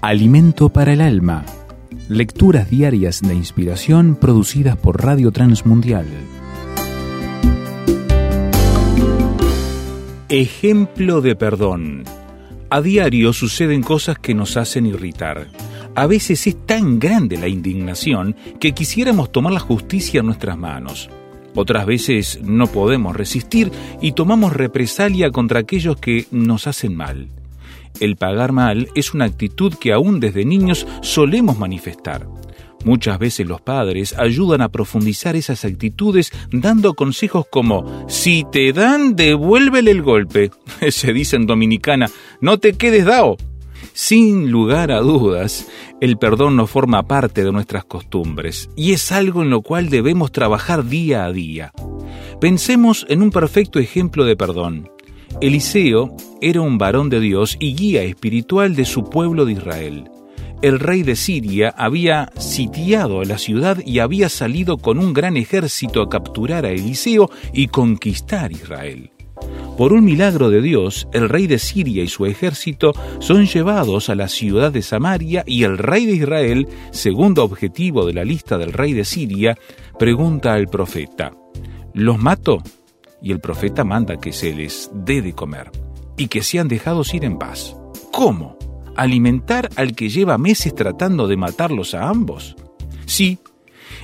Alimento para el alma. Lecturas diarias de inspiración producidas por Radio Transmundial. Ejemplo de perdón. A diario suceden cosas que nos hacen irritar. A veces es tan grande la indignación que quisiéramos tomar la justicia en nuestras manos. Otras veces no podemos resistir y tomamos represalia contra aquellos que nos hacen mal. El pagar mal es una actitud que aún desde niños solemos manifestar. Muchas veces los padres ayudan a profundizar esas actitudes dando consejos como si te dan, devuélvele el golpe. Se dice en dominicana, no te quedes dao. Sin lugar a dudas, el perdón no forma parte de nuestras costumbres y es algo en lo cual debemos trabajar día a día. Pensemos en un perfecto ejemplo de perdón. Eliseo era un varón de Dios y guía espiritual de su pueblo de Israel. El rey de Siria había sitiado la ciudad y había salido con un gran ejército a capturar a Eliseo y conquistar Israel. Por un milagro de Dios, el rey de Siria y su ejército son llevados a la ciudad de Samaria y el rey de Israel, segundo objetivo de la lista del rey de Siria, pregunta al profeta, ¿los mato? y el profeta manda que se les dé de comer y que sean dejados ir en paz. ¿Cómo? ¿Alimentar al que lleva meses tratando de matarlos a ambos? Sí,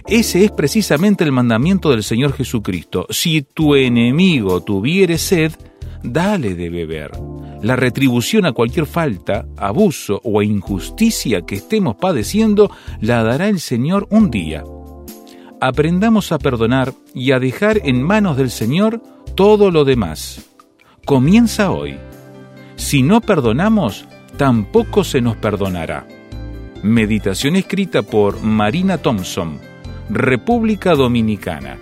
ese es precisamente el mandamiento del Señor Jesucristo. Si tu enemigo tuviere sed, dale de beber. La retribución a cualquier falta, abuso o injusticia que estemos padeciendo la dará el Señor un día aprendamos a perdonar y a dejar en manos del Señor todo lo demás. Comienza hoy. Si no perdonamos, tampoco se nos perdonará. Meditación escrita por Marina Thompson, República Dominicana